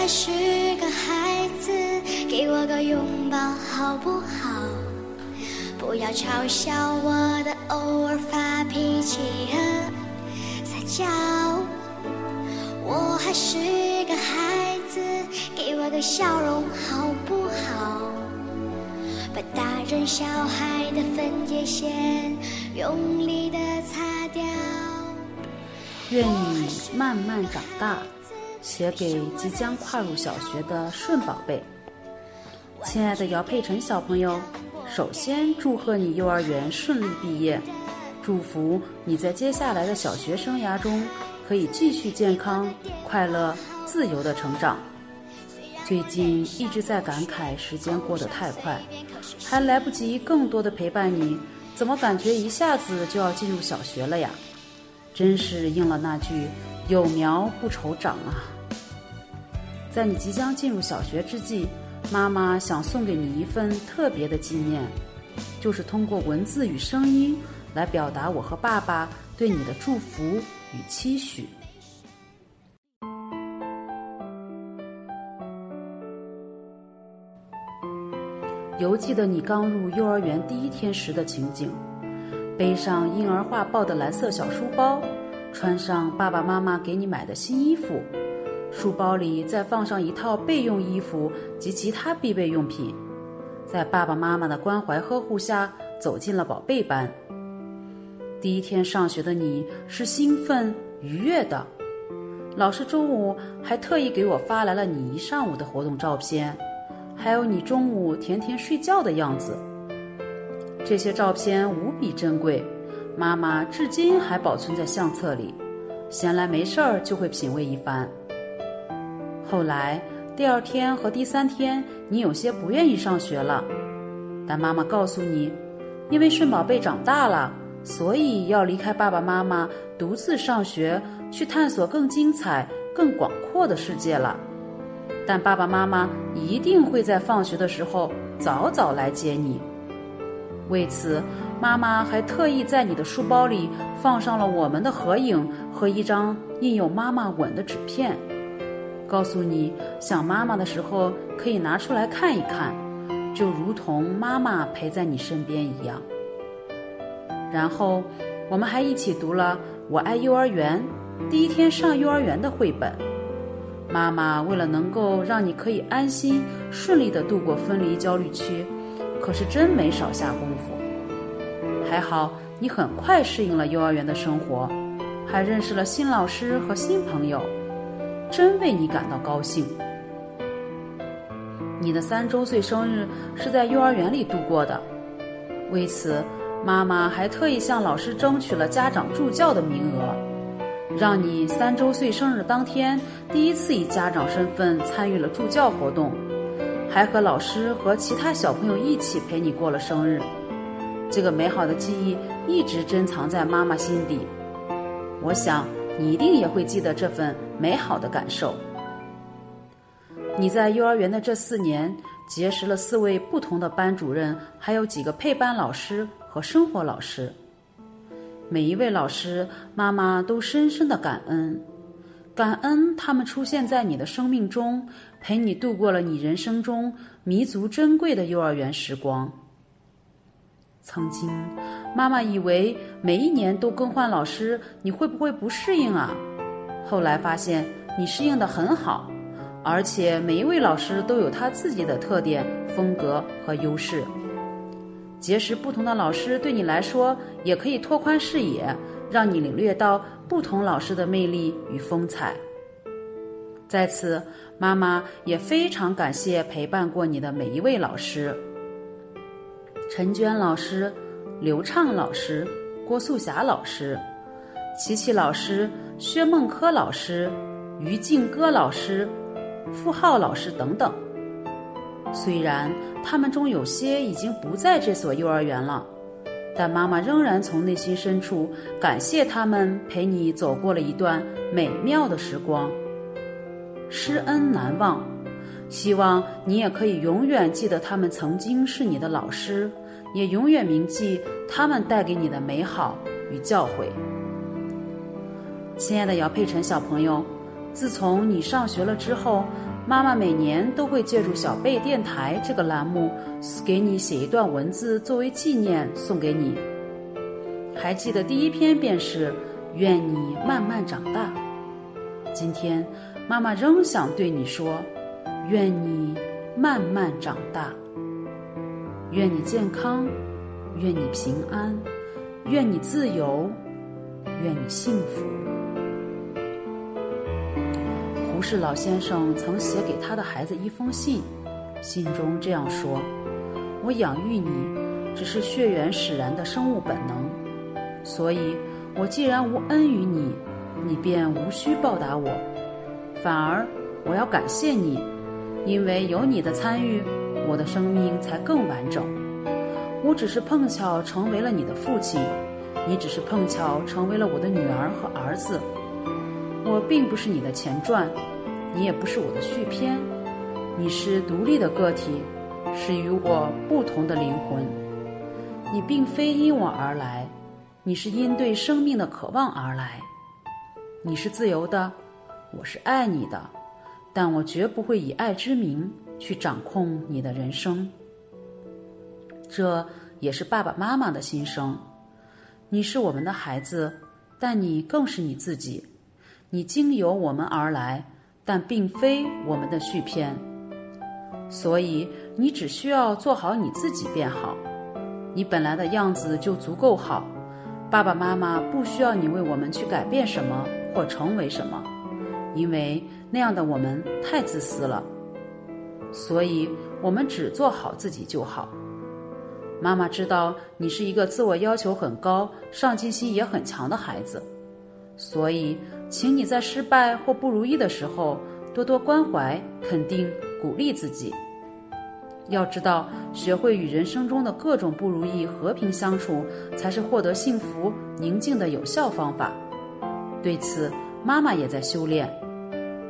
还是个孩子，给我个拥抱好不好？不要嘲笑我的偶尔发脾气和撒娇。我还是个孩子，给我个笑容好不好？把大人小孩的分界线用力的擦掉。愿你慢慢长大。写给即将跨入小学的顺宝贝，亲爱的姚佩晨小朋友，首先祝贺你幼儿园顺利毕业，祝福你在接下来的小学生涯中可以继续健康、快乐、自由的成长。最近一直在感慨时间过得太快，还来不及更多的陪伴你，怎么感觉一下子就要进入小学了呀？真是应了那句。有苗不愁长啊！在你即将进入小学之际，妈妈想送给你一份特别的纪念，就是通过文字与声音来表达我和爸爸对你的祝福与期许。犹记得你刚入幼儿园第一天时的情景，背上婴儿画报的蓝色小书包。穿上爸爸妈妈给你买的新衣服，书包里再放上一套备用衣服及其他必备用品，在爸爸妈妈的关怀呵护下走进了宝贝班。第一天上学的你是兴奋愉悦的，老师中午还特意给我发来了你一上午的活动照片，还有你中午甜甜睡觉的样子。这些照片无比珍贵。妈妈至今还保存在相册里，闲来没事儿就会品味一番。后来第二天和第三天，你有些不愿意上学了，但妈妈告诉你，因为顺宝贝长大了，所以要离开爸爸妈妈，独自上学，去探索更精彩、更广阔的世界了。但爸爸妈妈一定会在放学的时候早早来接你。为此。妈妈还特意在你的书包里放上了我们的合影和一张印有妈妈吻的纸片，告诉你想妈妈的时候可以拿出来看一看，就如同妈妈陪在你身边一样。然后，我们还一起读了《我爱幼儿园》第一天上幼儿园的绘本。妈妈为了能够让你可以安心顺利地度过分离焦虑区，可是真没少下功夫。还好，你很快适应了幼儿园的生活，还认识了新老师和新朋友，真为你感到高兴。你的三周岁生日是在幼儿园里度过的，为此，妈妈还特意向老师争取了家长助教的名额，让你三周岁生日当天第一次以家长身份参与了助教活动，还和老师和其他小朋友一起陪你过了生日。这个美好的记忆一直珍藏在妈妈心底，我想你一定也会记得这份美好的感受。你在幼儿园的这四年，结识了四位不同的班主任，还有几个配班老师和生活老师。每一位老师，妈妈都深深的感恩，感恩他们出现在你的生命中，陪你度过了你人生中弥足珍贵的幼儿园时光。曾经，妈妈以为每一年都更换老师，你会不会不适应啊？后来发现你适应的很好，而且每一位老师都有他自己的特点、风格和优势。结识不同的老师对你来说也可以拓宽视野，让你领略到不同老师的魅力与风采。在此，妈妈也非常感谢陪伴过你的每一位老师。陈娟老师、刘畅老师、郭素霞老师、琪琪老师、薛梦珂老师、于静歌老师、付浩老师等等。虽然他们中有些已经不在这所幼儿园了，但妈妈仍然从内心深处感谢他们陪你走过了一段美妙的时光，师恩难忘。希望你也可以永远记得他们曾经是你的老师，也永远铭记他们带给你的美好与教诲。亲爱的姚佩晨小朋友，自从你上学了之后，妈妈每年都会借助小贝电台这个栏目，给你写一段文字作为纪念送给你。还记得第一篇便是“愿你慢慢长大”。今天，妈妈仍想对你说：“愿你慢慢长大，愿你健康，愿你平安，愿你自由，愿你幸福。”胡适老先生曾写给他的孩子一封信，信中这样说：“我养育你，只是血缘使然的生物本能，所以，我既然无恩于你，你便无需报答我，反而我要感谢你，因为有你的参与，我的生命才更完整。我只是碰巧成为了你的父亲，你只是碰巧成为了我的女儿和儿子。我并不是你的前传。”你也不是我的续篇，你是独立的个体，是与我不同的灵魂。你并非因我而来，你是因对生命的渴望而来。你是自由的，我是爱你的，但我绝不会以爱之名去掌控你的人生。这也是爸爸妈妈的心声。你是我们的孩子，但你更是你自己。你经由我们而来。但并非我们的续篇，所以你只需要做好你自己便好。你本来的样子就足够好，爸爸妈妈不需要你为我们去改变什么或成为什么，因为那样的我们太自私了。所以我们只做好自己就好。妈妈知道你是一个自我要求很高、上进心也很强的孩子，所以。请你在失败或不如意的时候，多多关怀、肯定、鼓励自己。要知道，学会与人生中的各种不如意和平相处，才是获得幸福、宁静的有效方法。对此，妈妈也在修炼。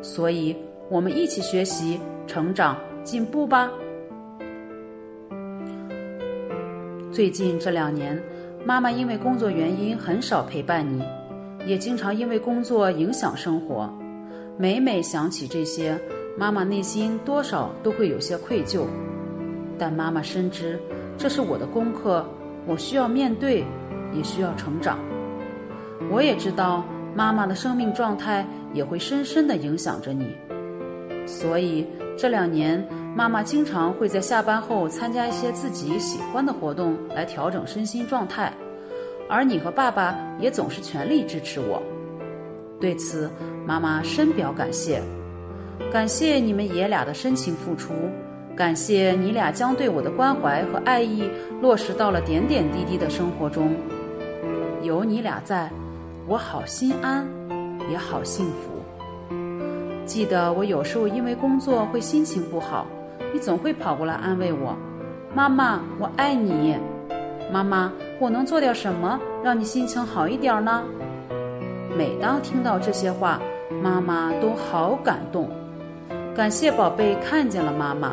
所以，我们一起学习、成长、进步吧。最近这两年，妈妈因为工作原因很少陪伴你。也经常因为工作影响生活，每每想起这些，妈妈内心多少都会有些愧疚。但妈妈深知，这是我的功课，我需要面对，也需要成长。我也知道，妈妈的生命状态也会深深的影响着你。所以这两年，妈妈经常会在下班后参加一些自己喜欢的活动，来调整身心状态。而你和爸爸也总是全力支持我，对此妈妈深表感谢。感谢你们爷俩的深情付出，感谢你俩将对我的关怀和爱意落实到了点点滴滴的生活中。有你俩在，我好心安，也好幸福。记得我有时候因为工作会心情不好，你总会跑过来安慰我：“妈妈，我爱你。”妈妈，我能做点什么让你心情好一点呢？每当听到这些话，妈妈都好感动。感谢宝贝看见了妈妈。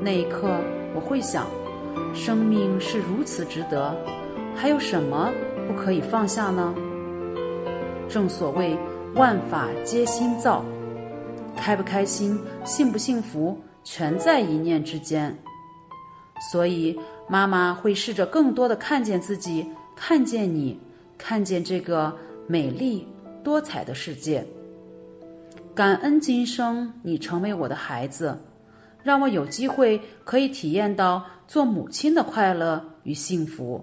那一刻，我会想，生命是如此值得，还有什么不可以放下呢？正所谓万法皆心造，开不开心、幸不幸福，全在一念之间。所以。妈妈会试着更多的看见自己，看见你，看见这个美丽多彩的世界。感恩今生你成为我的孩子，让我有机会可以体验到做母亲的快乐与幸福。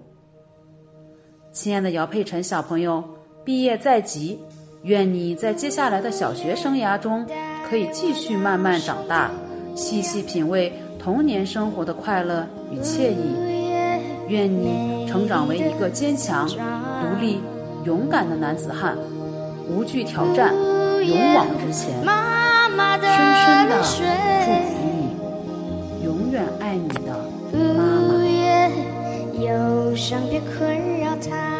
亲爱的姚佩晨小朋友，毕业在即，愿你在接下来的小学生涯中可以继续慢慢长大，细细品味。童年生活的快乐与惬意，愿你成长为一个坚强、独立、勇敢的男子汉，无惧挑战，勇往直前。深深的祝福你，永远爱你的妈妈。忧伤别困扰他